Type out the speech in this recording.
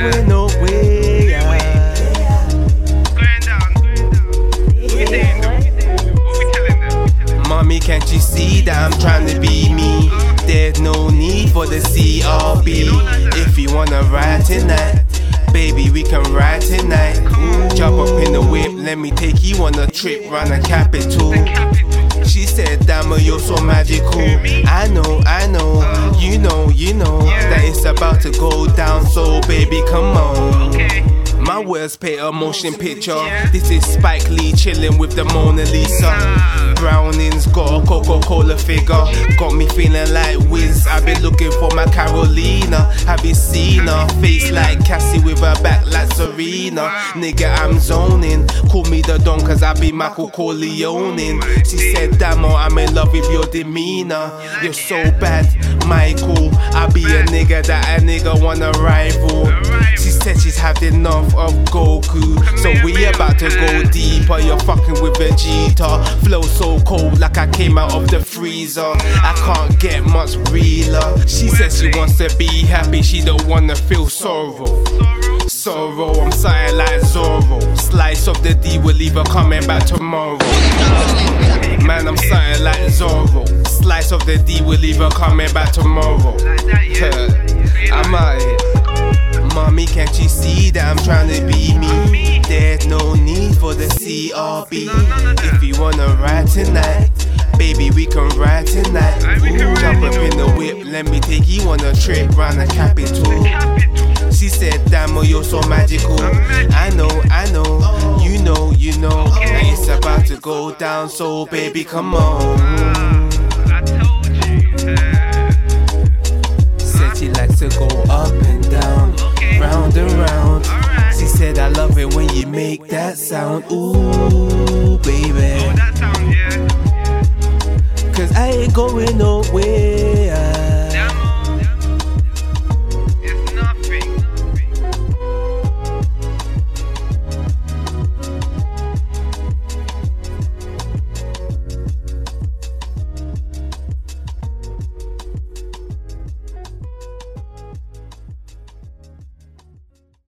going nowhere. Going down. What we saying though? What we telling them? Mommy, can't you see that I'm trying to be me? There's no need for the CRB. If you wanna ride tonight, baby, we can ride tonight. Jump up in the whip, let me take you on a trip round the capital. She said, Dammo, you're so magical. I know, I know, you know, you know it's about to go down. So, baby, come on. Okay. My words paint a motion picture. This is Spike Lee chilling with the Mona Lisa. Browning's got a Coca Cola figure. Got me feeling like Wiz. I've been looking for my Carolina. Have you seen her? Face like Cassie with her back like Serena. Nigga, I'm zoning. Call me the Don cause I be Michael Corleoning. She said, Dammo, oh, I'm in love with your demeanor. You're so bad, Michael. Be a nigga that a nigga wanna rival. She said she's had enough of Goku. So we about to go deeper. You're fucking with Vegeta. Flow so cold like I came out of the freezer. I can't get much realer. She says she wants to be happy, she don't wanna feel sorrow. Sorrow, I'm something like Zorro. Slice of the D will leave her coming back tomorrow. Man, I'm something like Zorro. Slice of the D will leave her coming back tomorrow. Trying to be me? There's no need for the CRB. If you wanna ride tonight, baby, we can ride tonight. Jump up in the whip, let me take you on a trip round the capital. Capital. She said, Dammo, oh, you're so magical. I know, I know, you know, you know. And it's about to go down, so baby, come on. Ah, I told you. Sound. Ooh, oh, baby. that sound, yeah. Cause I ain't going nowhere.